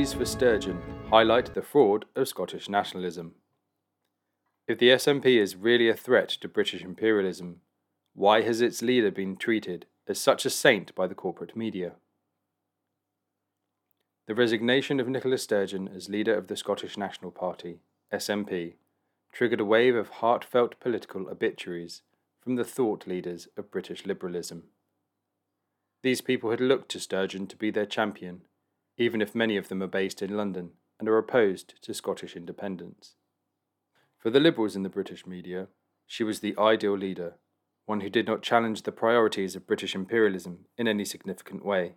for Sturgeon highlight the fraud of Scottish nationalism. If the SNP is really a threat to British imperialism, why has its leader been treated as such a saint by the corporate media? The resignation of Nicola Sturgeon as leader of the Scottish National Party, SNP, triggered a wave of heartfelt political obituaries from the thought leaders of British liberalism. These people had looked to Sturgeon to be their champion, even if many of them are based in London and are opposed to Scottish independence. For the Liberals in the British media, she was the ideal leader, one who did not challenge the priorities of British imperialism in any significant way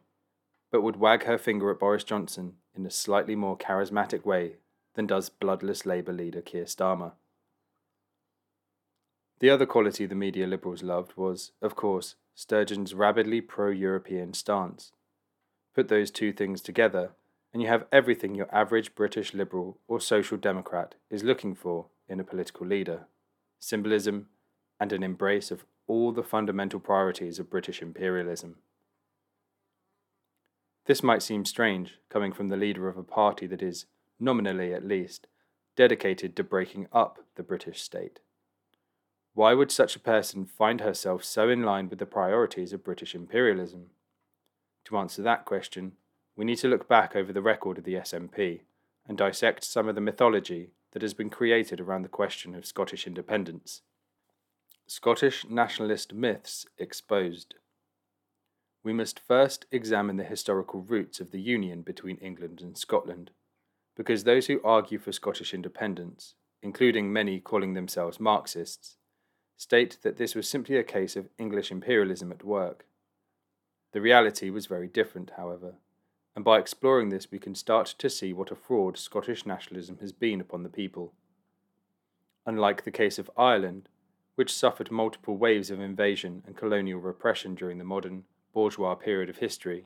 but would wag her finger at Boris Johnson in a slightly more charismatic way than does bloodless Labour leader Keir Starmer. The other quality the media liberals loved was, of course, Sturgeon's rabidly pro European stance. Put those two things together, and you have everything your average British liberal or social democrat is looking for in a political leader symbolism and an embrace of all the fundamental priorities of British imperialism. This might seem strange, coming from the leader of a party that is, nominally at least, dedicated to breaking up the British state. Why would such a person find herself so in line with the priorities of British imperialism? To answer that question, we need to look back over the record of the SNP and dissect some of the mythology that has been created around the question of Scottish independence. Scottish nationalist myths exposed we must first examine the historical roots of the union between England and Scotland, because those who argue for Scottish independence, including many calling themselves Marxists, state that this was simply a case of English imperialism at work. The reality was very different, however, and by exploring this we can start to see what a fraud Scottish nationalism has been upon the people. Unlike the case of Ireland, which suffered multiple waves of invasion and colonial repression during the modern bourgeois period of history,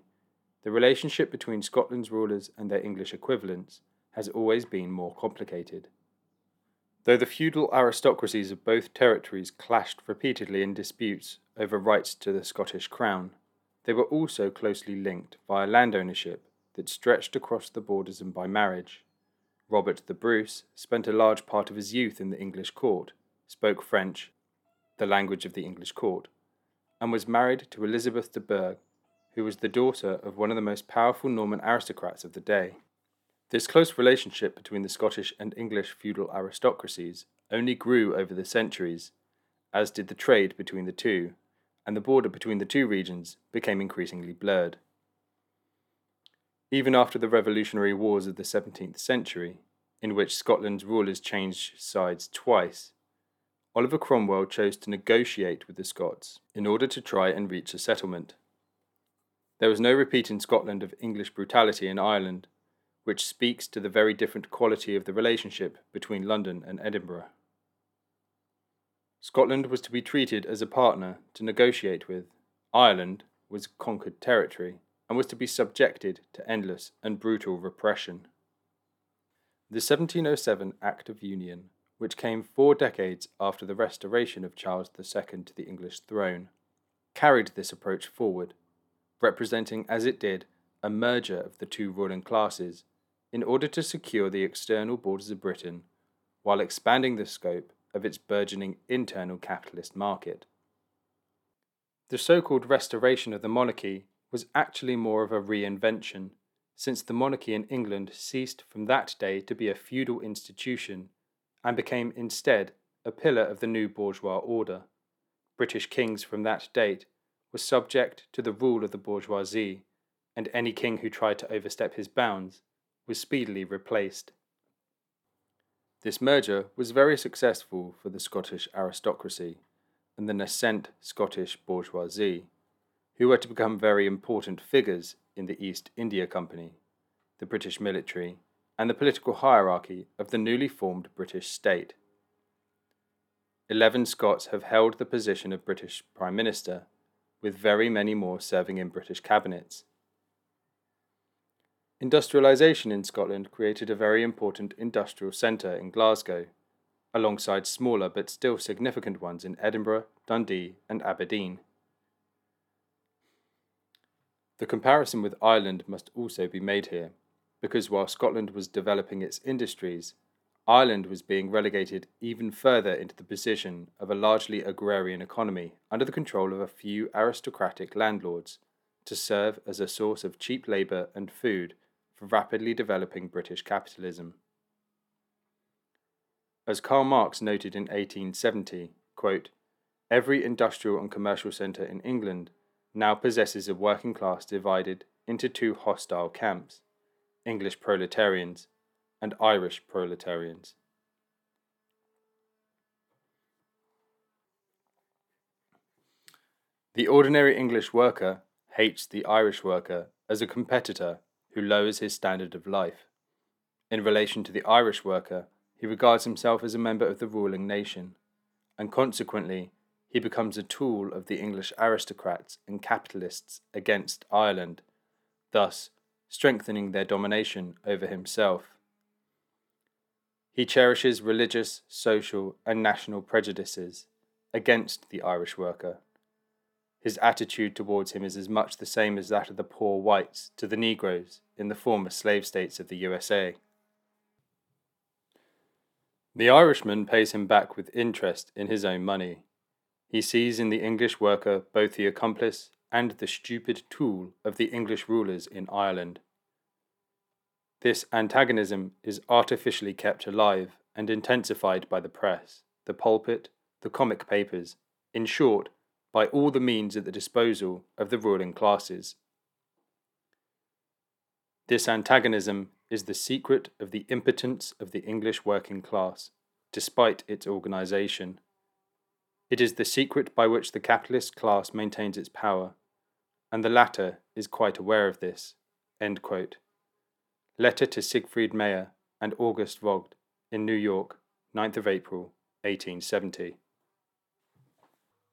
the relationship between Scotland's rulers and their English equivalents has always been more complicated. Though the feudal aristocracies of both territories clashed repeatedly in disputes over rights to the Scottish crown, they were also closely linked via land ownership that stretched across the borders and by marriage. Robert the Bruce spent a large part of his youth in the English court, spoke French, the language of the English court, and was married to Elizabeth de Burgh, who was the daughter of one of the most powerful Norman aristocrats of the day. This close relationship between the Scottish and English feudal aristocracies only grew over the centuries, as did the trade between the two, and the border between the two regions became increasingly blurred. Even after the revolutionary wars of the 17th century, in which Scotland's rulers changed sides twice, Oliver Cromwell chose to negotiate with the Scots in order to try and reach a settlement. There was no repeat in Scotland of English brutality in Ireland, which speaks to the very different quality of the relationship between London and Edinburgh. Scotland was to be treated as a partner to negotiate with. Ireland was conquered territory and was to be subjected to endless and brutal repression. The 1707 Act of Union which came four decades after the restoration of Charles II to the English throne, carried this approach forward, representing as it did a merger of the two ruling classes in order to secure the external borders of Britain while expanding the scope of its burgeoning internal capitalist market. The so called restoration of the monarchy was actually more of a reinvention, since the monarchy in England ceased from that day to be a feudal institution and became instead a pillar of the new bourgeois order. British kings from that date were subject to the rule of the bourgeoisie, and any king who tried to overstep his bounds was speedily replaced. This merger was very successful for the Scottish aristocracy and the nascent Scottish bourgeoisie, who were to become very important figures in the East India Company, the British military, and the political hierarchy of the newly formed British state. Eleven Scots have held the position of British Prime Minister, with very many more serving in British cabinets. Industrialisation in Scotland created a very important industrial centre in Glasgow, alongside smaller but still significant ones in Edinburgh, Dundee, and Aberdeen. The comparison with Ireland must also be made here because while Scotland was developing its industries, Ireland was being relegated even further into the position of a largely agrarian economy under the control of a few aristocratic landlords to serve as a source of cheap labour and food for rapidly developing British capitalism. As Karl Marx noted in 1870, quote, every industrial and commercial centre in England now possesses a working class divided into two hostile camps English proletarians and Irish proletarians. The ordinary English worker hates the Irish worker as a competitor who lowers his standard of life. In relation to the Irish worker, he regards himself as a member of the ruling nation, and consequently, he becomes a tool of the English aristocrats and capitalists against Ireland, thus strengthening their domination over himself. He cherishes religious, social, and national prejudices against the Irish worker. His attitude towards him is as much the same as that of the poor whites to the Negroes in the former slave states of the USA. The Irishman pays him back with interest in his own money. He sees in the English worker both the accomplice and the stupid tool of the English rulers in Ireland. This antagonism is artificially kept alive and intensified by the press, the pulpit, the comic papers, in short, by all the means at the disposal of the ruling classes. This antagonism is the secret of the impotence of the English working class, despite its organisation. It is the secret by which the capitalist class maintains its power, and the latter is quite aware of this. Letter to Siegfried Meyer and August Vogt in New York, 9th of April, 1870.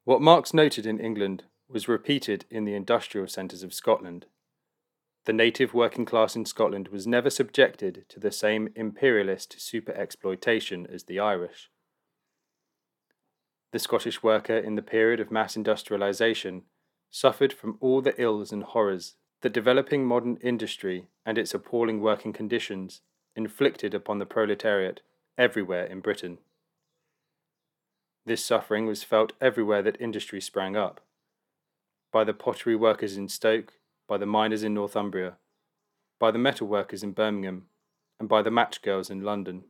What Marx noted in England was repeated in the industrial centres of Scotland. The native working class in Scotland was never subjected to the same imperialist super exploitation as the Irish. The Scottish worker in the period of mass industrialisation suffered from all the ills and horrors that developing modern industry and its appalling working conditions inflicted upon the proletariat everywhere in Britain. This suffering was felt everywhere that industry sprang up by the pottery workers in Stoke, by the miners in Northumbria, by the metal workers in Birmingham, and by the match girls in London.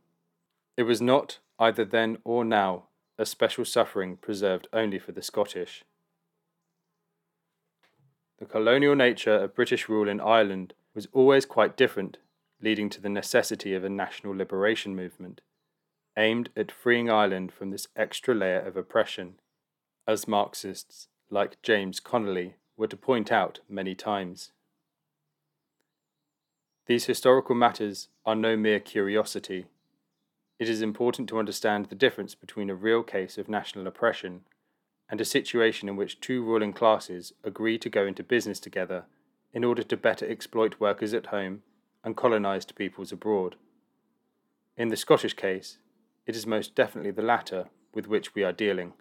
It was not, either then or now, a special suffering preserved only for the Scottish. The colonial nature of British rule in Ireland was always quite different, leading to the necessity of a national liberation movement, aimed at freeing Ireland from this extra layer of oppression, as Marxists like James Connolly were to point out many times. These historical matters are no mere curiosity. It is important to understand the difference between a real case of national oppression and a situation in which two ruling classes agree to go into business together in order to better exploit workers at home and colonised peoples abroad. In the Scottish case, it is most definitely the latter with which we are dealing.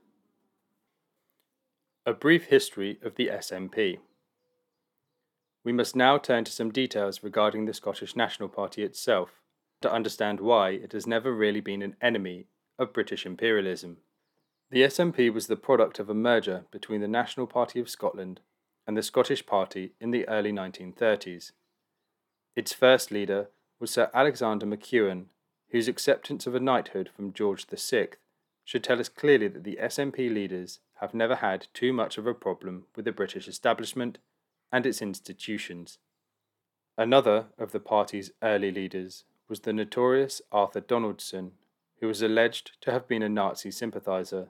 A brief history of the SNP. We must now turn to some details regarding the Scottish National Party itself to understand why it has never really been an enemy of British imperialism. The SNP was the product of a merger between the National Party of Scotland and the Scottish Party in the early 1930s. Its first leader was Sir Alexander MacEwen, whose acceptance of a knighthood from George VI should tell us clearly that the SNP leaders have never had too much of a problem with the British establishment and its institutions. Another of the party's early leaders was the notorious Arthur Donaldson, who was alleged to have been a Nazi sympathiser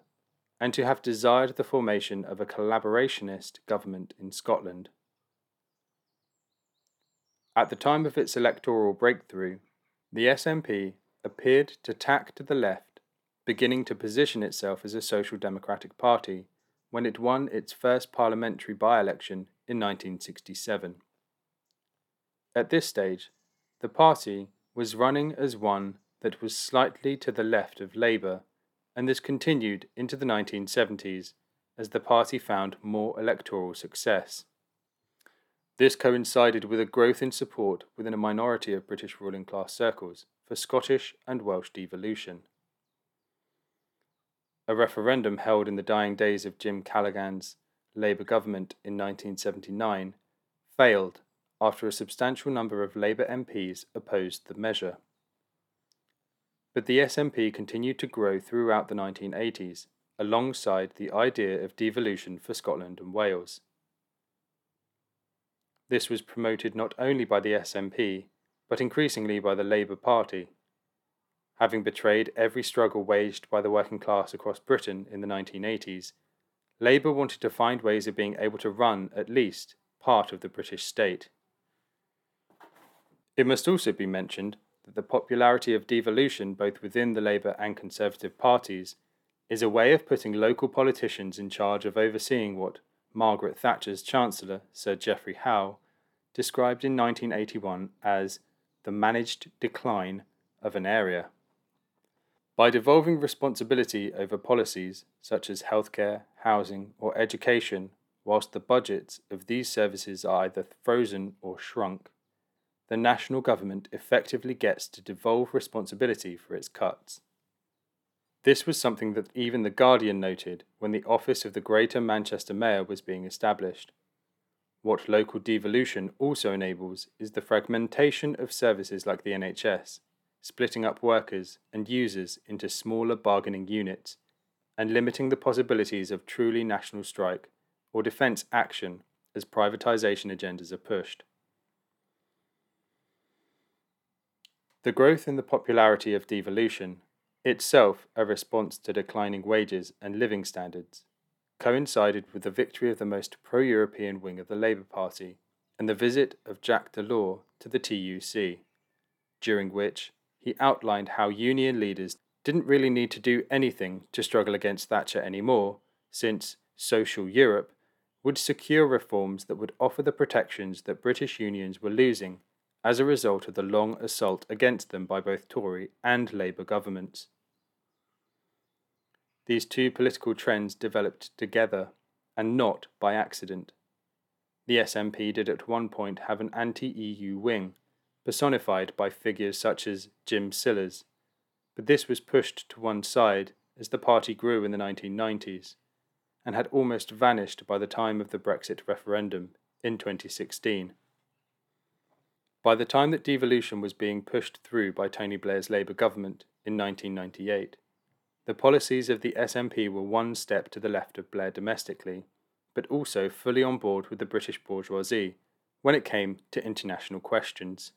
and to have desired the formation of a collaborationist government in Scotland. At the time of its electoral breakthrough, the SNP appeared to tack to the left, beginning to position itself as a social democratic party when it won its first parliamentary by election in 1967. At this stage, the party was running as one that was slightly to the left of Labour and this continued into the 1970s as the party found more electoral success. This coincided with a growth in support within a minority of British ruling class circles for Scottish and Welsh devolution. A referendum held in the dying days of Jim Callaghan's Labour government in 1979 failed after a substantial number of Labour MPs opposed the measure. But the SNP continued to grow throughout the 1980s, alongside the idea of devolution for Scotland and Wales. This was promoted not only by the SNP, but increasingly by the Labour Party. Having betrayed every struggle waged by the working class across Britain in the 1980s, Labour wanted to find ways of being able to run, at least, part of the British state. It must also be mentioned that the popularity of devolution both within the Labour and Conservative parties is a way of putting local politicians in charge of overseeing what Margaret Thatcher's Chancellor, Sir Geoffrey Howe, described in 1981 as the managed decline of an area. By devolving responsibility over policies such as healthcare, housing, or education, whilst the budgets of these services are either frozen or shrunk, the national government effectively gets to devolve responsibility for its cuts. This was something that even The Guardian noted when the office of the Greater Manchester Mayor was being established. What local devolution also enables is the fragmentation of services like the NHS, splitting up workers and users into smaller bargaining units, and limiting the possibilities of truly national strike or defence action as privatisation agendas are pushed. The growth in the popularity of devolution, itself a response to declining wages and living standards, coincided with the victory of the most pro European wing of the Labour Party and the visit of Jacques Delors to the TUC, during which he outlined how union leaders didn't really need to do anything to struggle against Thatcher anymore, since social Europe would secure reforms that would offer the protections that British unions were losing as a result of the long assault against them by both Tory and Labour governments. These two political trends developed together, and not by accident. The SNP did at one point have an anti EU wing, personified by figures such as Jim Sillars, but this was pushed to one side as the party grew in the 1990s, and had almost vanished by the time of the Brexit referendum in 2016. By the time that devolution was being pushed through by Tony Blair's Labour government in 1998, the policies of the SNP were one step to the left of Blair domestically, but also fully on board with the British bourgeoisie when it came to international questions.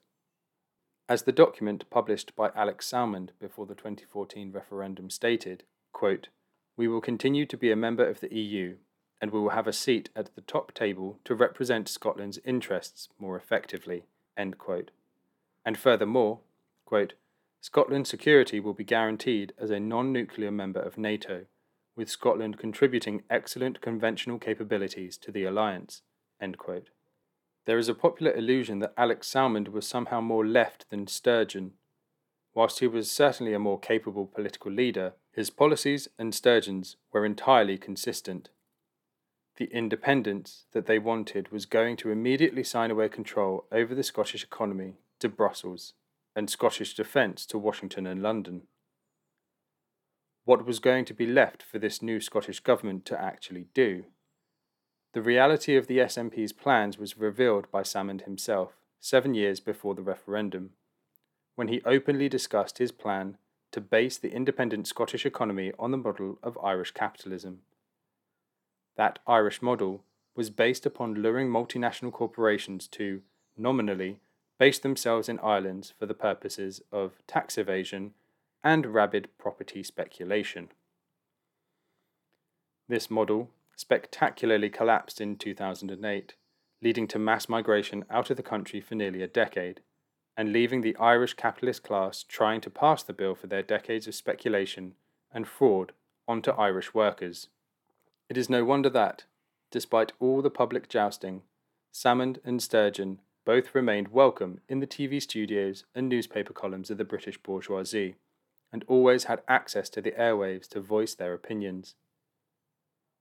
As the document published by Alex Salmond before the 2014 referendum stated, quote, We will continue to be a member of the EU, and we will have a seat at the top table to represent Scotland's interests more effectively. End quote. And furthermore, quote, Scotland's security will be guaranteed as a non nuclear member of NATO, with Scotland contributing excellent conventional capabilities to the alliance. There is a popular illusion that Alex Salmond was somehow more left than Sturgeon. Whilst he was certainly a more capable political leader, his policies and Sturgeon's were entirely consistent. The independence that they wanted was going to immediately sign away control over the Scottish economy to Brussels and Scottish defence to Washington and London. What was going to be left for this new Scottish government to actually do? The reality of the SNP's plans was revealed by Salmond himself seven years before the referendum, when he openly discussed his plan to base the independent Scottish economy on the model of Irish capitalism. That Irish model was based upon luring multinational corporations to, nominally, based themselves in islands for the purposes of tax evasion and rabid property speculation. This model spectacularly collapsed in 2008, leading to mass migration out of the country for nearly a decade, and leaving the Irish capitalist class trying to pass the bill for their decades of speculation and fraud onto Irish workers. It is no wonder that, despite all the public jousting, Salmond and Sturgeon both remained welcome in the TV studios and newspaper columns of the British bourgeoisie, and always had access to the airwaves to voice their opinions.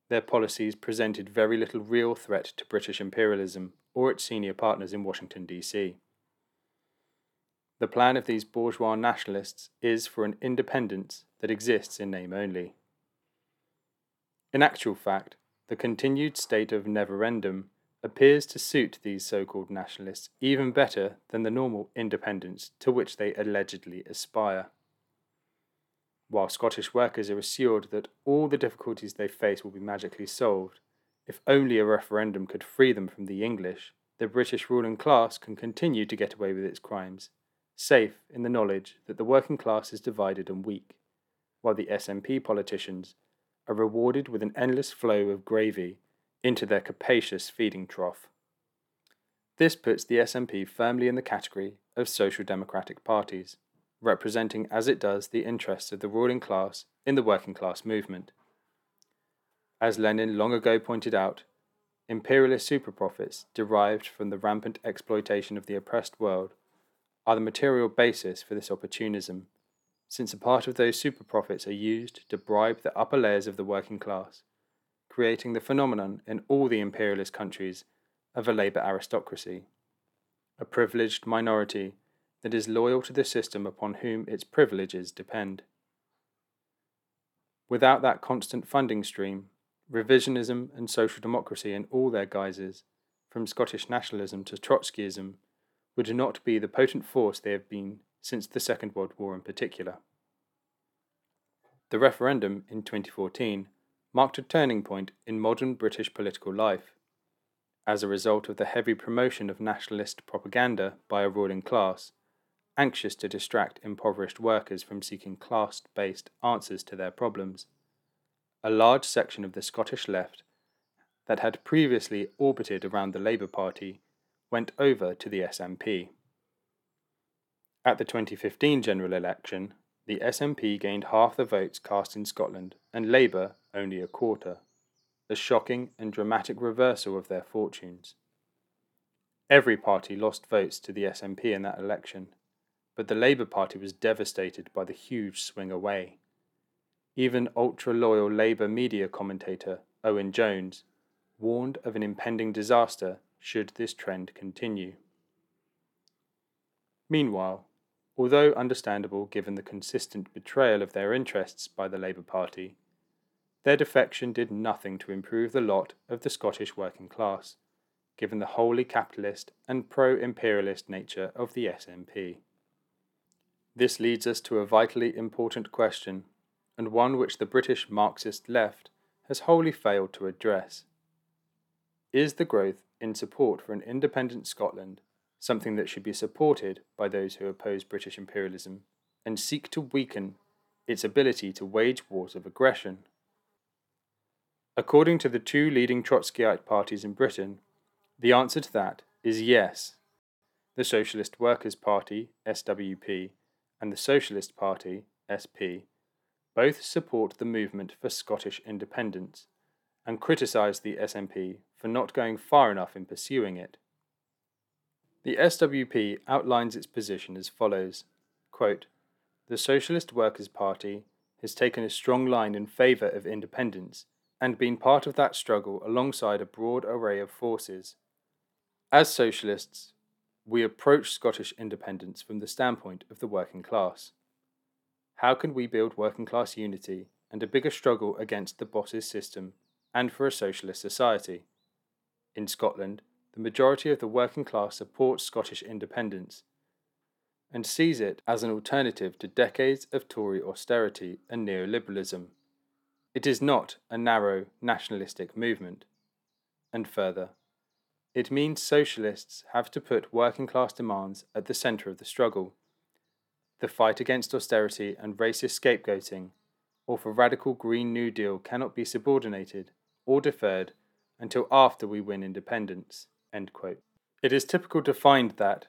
their policies presented very little real threat to British imperialism or its senior partners in Washington, D.C. The plan of these bourgeois nationalists is for an independence that exists in name only. In actual fact, the continued state of neverendum appears to suit these so called nationalists even better than the normal independence to which they allegedly aspire. While Scottish workers are assured that all the difficulties they face will be magically solved, if only a referendum could free them from the English, the British ruling class can continue to get away with its crimes, safe in the knowledge that the working class is divided and weak, while the SNP politicians are rewarded with an endless flow of gravy into their capacious feeding trough. This puts the SNP firmly in the category of social democratic parties representing as it does the interests of the ruling class in the working class movement. As Lenin long ago pointed out, imperialist superprofits derived from the rampant exploitation of the oppressed world are the material basis for this opportunism, since a part of those superprofits are used to bribe the upper layers of the working class, creating the phenomenon in all the imperialist countries of a labour aristocracy, a privileged minority that is loyal to the system upon whom its privileges depend. Without that constant funding stream, revisionism and social democracy in all their guises, from Scottish nationalism to Trotskyism, would not be the potent force they have been since the Second World War in particular. The referendum in 2014 marked a turning point in modern British political life. As a result of the heavy promotion of nationalist propaganda by a ruling class, anxious to distract impoverished workers from seeking class based answers to their problems. A large section of the Scottish left that had previously orbited around the Labour Party went over to the SNP. At the 2015 general election, the SNP gained half the votes cast in Scotland and Labour only a quarter, a shocking and dramatic reversal of their fortunes. Every party lost votes to the SNP in that election, but the Labour Party was devastated by the huge swing away. Even ultra loyal Labour media commentator Owen Jones warned of an impending disaster should this trend continue. Meanwhile, although understandable given the consistent betrayal of their interests by the Labour Party, their defection did nothing to improve the lot of the Scottish working class, given the wholly capitalist and pro imperialist nature of the SNP. This leads us to a vitally important question, and one which the British Marxist left has wholly failed to address. Is the growth in support for an independent Scotland something that should be supported by those who oppose British imperialism and seek to weaken its ability to wage wars of aggression? According to the two leading Trotskyite parties in Britain, the answer to that is yes. The Socialist Workers' Party, SWP, and the Socialist Party, SP, both support the movement for Scottish independence and criticise the SNP for not going far enough in pursuing it. The SWP outlines its position as follows quote, The Socialist Workers' Party has taken a strong line in favour of independence and been part of that struggle alongside a broad array of forces. As socialists, we approach Scottish independence from the standpoint of the working class. How can we build working class unity and a bigger struggle against the bosses system and for a socialist society? In Scotland, the majority of the working class supports Scottish independence and sees it as an alternative to decades of Tory austerity and neoliberalism. It is not a narrow nationalistic movement. And further, it means socialists have to put working class demands at the centre of the struggle. The fight against austerity and racist scapegoating, or for radical Green New Deal, cannot be subordinated or deferred until after we win independence. It is typical to find that,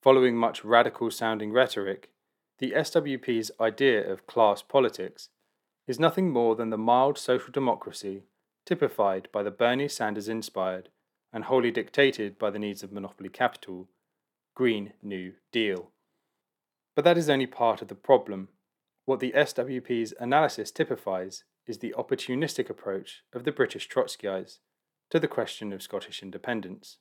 following much radical sounding rhetoric, the SWP's idea of class politics is nothing more than the mild social democracy typified by the Bernie Sanders inspired and wholly dictated by the needs of monopoly capital, Green New Deal. But that is only part of the problem. What the SWP's analysis typifies is the opportunistic approach of the British Trotskyites to the question of Scottish independence.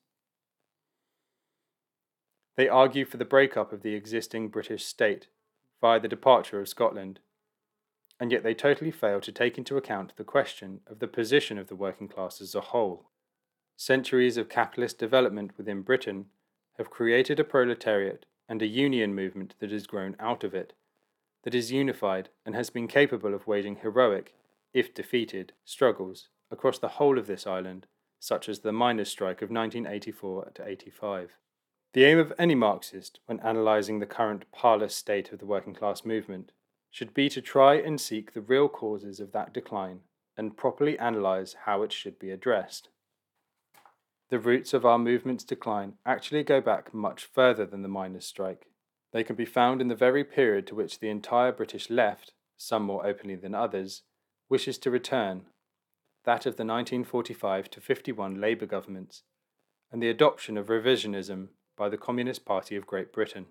They argue for the breakup of the existing British state via the departure of Scotland, and yet they totally fail to take into account the question of the position of the working class as a whole. Centuries of capitalist development within Britain have created a proletariat and a union movement that has grown out of it, that is unified and has been capable of waging heroic, if defeated, struggles across the whole of this island, such as the miners' strike of 1984 to 85. The aim of any Marxist, when analysing the current parlous state of the working class movement, should be to try and seek the real causes of that decline and properly analyse how it should be addressed. The roots of our movement's decline actually go back much further than the miners' strike. They can be found in the very period to which the entire British left, some more openly than others, wishes to return, that of the 1945 to 51 Labour governments, and the adoption of revisionism by the Communist Party of Great Britain.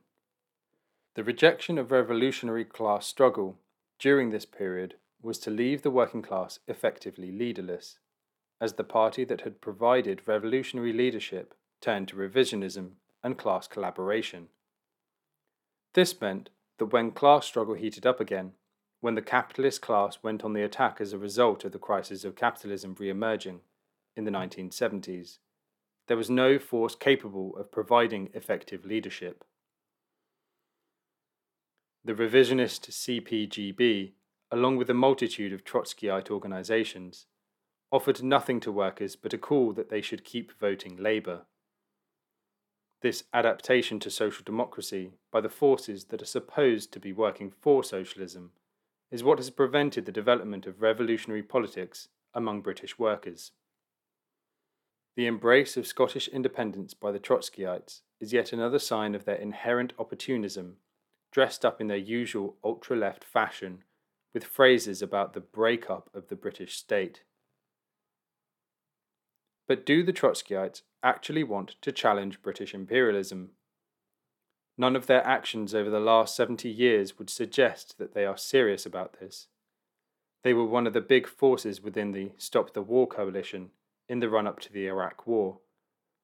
The rejection of revolutionary class struggle during this period was to leave the working class effectively leaderless, as the party that had provided revolutionary leadership turned to revisionism and class collaboration. This meant that when class struggle heated up again, when the capitalist class went on the attack as a result of the crisis of capitalism re emerging in the 1970s, there was no force capable of providing effective leadership. The revisionist CPGB, along with a multitude of Trotskyite organisations, offered nothing to workers but a call that they should keep voting Labour. This adaptation to social democracy by the forces that are supposed to be working for socialism is what has prevented the development of revolutionary politics among British workers. The embrace of Scottish independence by the Trotskyites is yet another sign of their inherent opportunism, dressed up in their usual ultra left fashion with phrases about the break-up of the British state. But do the Trotskyites actually want to challenge British imperialism? None of their actions over the last 70 years would suggest that they are serious about this. They were one of the big forces within the Stop the War coalition in the run up to the Iraq War,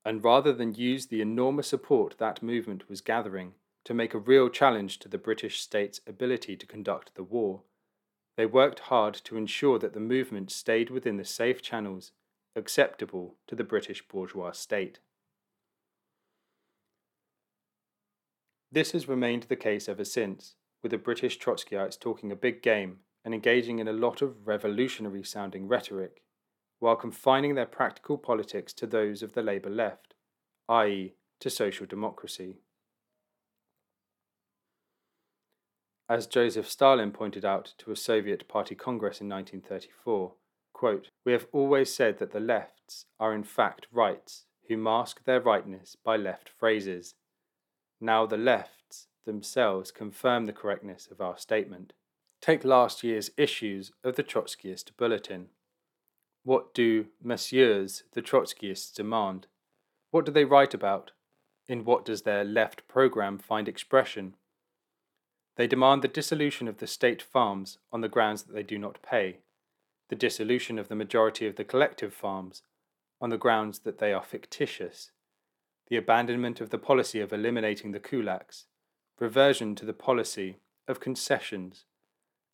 and rather than use the enormous support that movement was gathering to make a real challenge to the British state's ability to conduct the war, they worked hard to ensure that the movement stayed within the safe channels acceptable to the British bourgeois state. This has remained the case ever since, with the British Trotskyites talking a big game and engaging in a lot of revolutionary sounding rhetoric, while confining their practical politics to those of the Labour left, i.e., to social democracy. As Joseph Stalin pointed out to a Soviet Party Congress in 1934, quote, We have always said that the lefts are in fact rights who mask their rightness by left phrases now the lefts themselves confirm the correctness of our statement. Take last year's issues of the Trotskyist Bulletin. What do messieurs the Trotskyists demand? What do they write about? In what does their left program find expression? They demand the dissolution of the state farms on the grounds that they do not pay, the dissolution of the majority of the collective farms on the grounds that they are fictitious, the abandonment of the policy of eliminating the kulaks, reversion to the policy of concessions,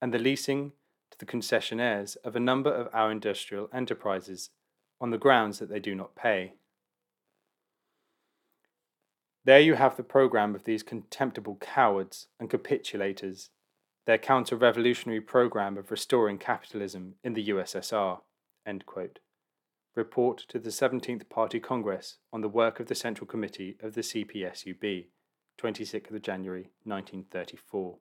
and the leasing to the concessionaires of a number of our industrial enterprises on the grounds that they do not pay. There you have the programme of these contemptible cowards and capitulators, their counter revolutionary programme of restoring capitalism in the USSR. Report to the 17th Party Congress on the work of the Central Committee of the CPSUB, 26th of January 1934.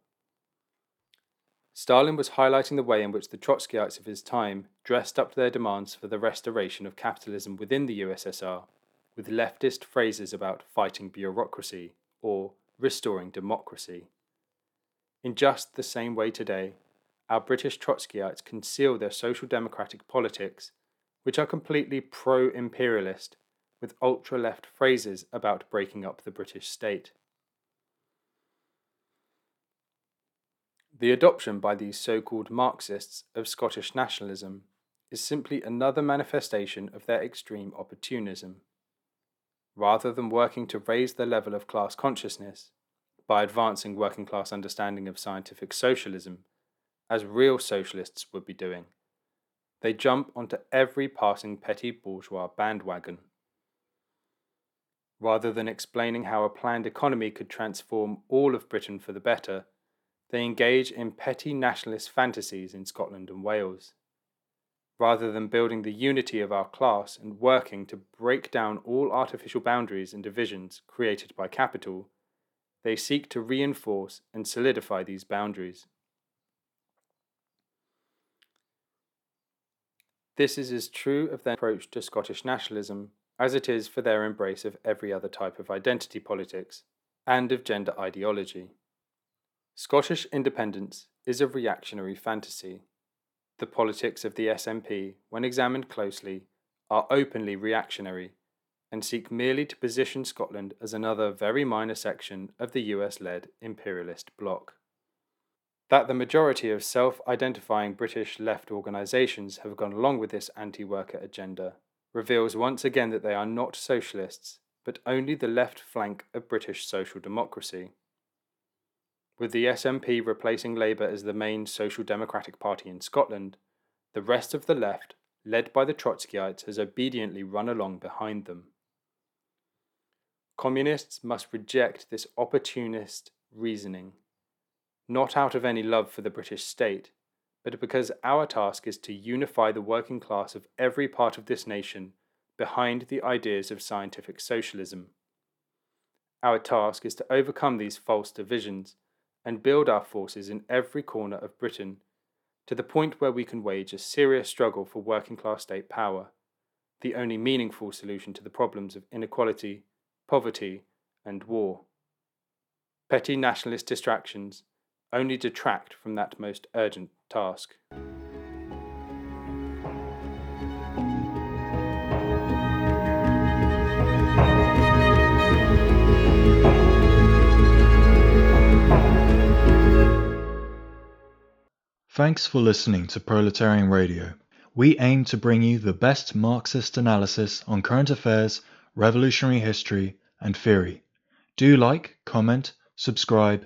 Stalin was highlighting the way in which the Trotskyites of his time dressed up their demands for the restoration of capitalism within the USSR with leftist phrases about fighting bureaucracy or restoring democracy. In just the same way today, our British Trotskyites conceal their social democratic politics which are completely pro imperialist, with ultra left phrases about breaking up the British state. The adoption by these so called Marxists of Scottish nationalism is simply another manifestation of their extreme opportunism. Rather than working to raise the level of class consciousness by advancing working class understanding of scientific socialism, as real socialists would be doing, they jump onto every passing petty bourgeois bandwagon. Rather than explaining how a planned economy could transform all of Britain for the better, they engage in petty nationalist fantasies in Scotland and Wales. Rather than building the unity of our class and working to break down all artificial boundaries and divisions created by capital, they seek to reinforce and solidify these boundaries. This is as true of their approach to Scottish nationalism as it is for their embrace of every other type of identity politics and of gender ideology. Scottish independence is a reactionary fantasy. The politics of the SNP, when examined closely, are openly reactionary and seek merely to position Scotland as another very minor section of the US led imperialist bloc. That the majority of self identifying British left organisations have gone along with this anti worker agenda reveals once again that they are not socialists, but only the left flank of British social democracy with the SNP replacing Labour as the main social democratic party in Scotland, the rest of the left, led by the Trotskyites, has obediently run along behind them. Communists must reject this opportunist reasoning, not out of any love for the British state, but because our task is to unify the working class of every part of this nation behind the ideas of scientific socialism. Our task is to overcome these false divisions and build our forces in every corner of Britain to the point where we can wage a serious struggle for working class state power, the only meaningful solution to the problems of inequality, poverty, and war. Petty nationalist distractions only detract from that most urgent task. Thanks for listening to Proletarian Radio. We aim to bring you the best Marxist analysis on current affairs, revolutionary history, and theory. Do like, comment, subscribe,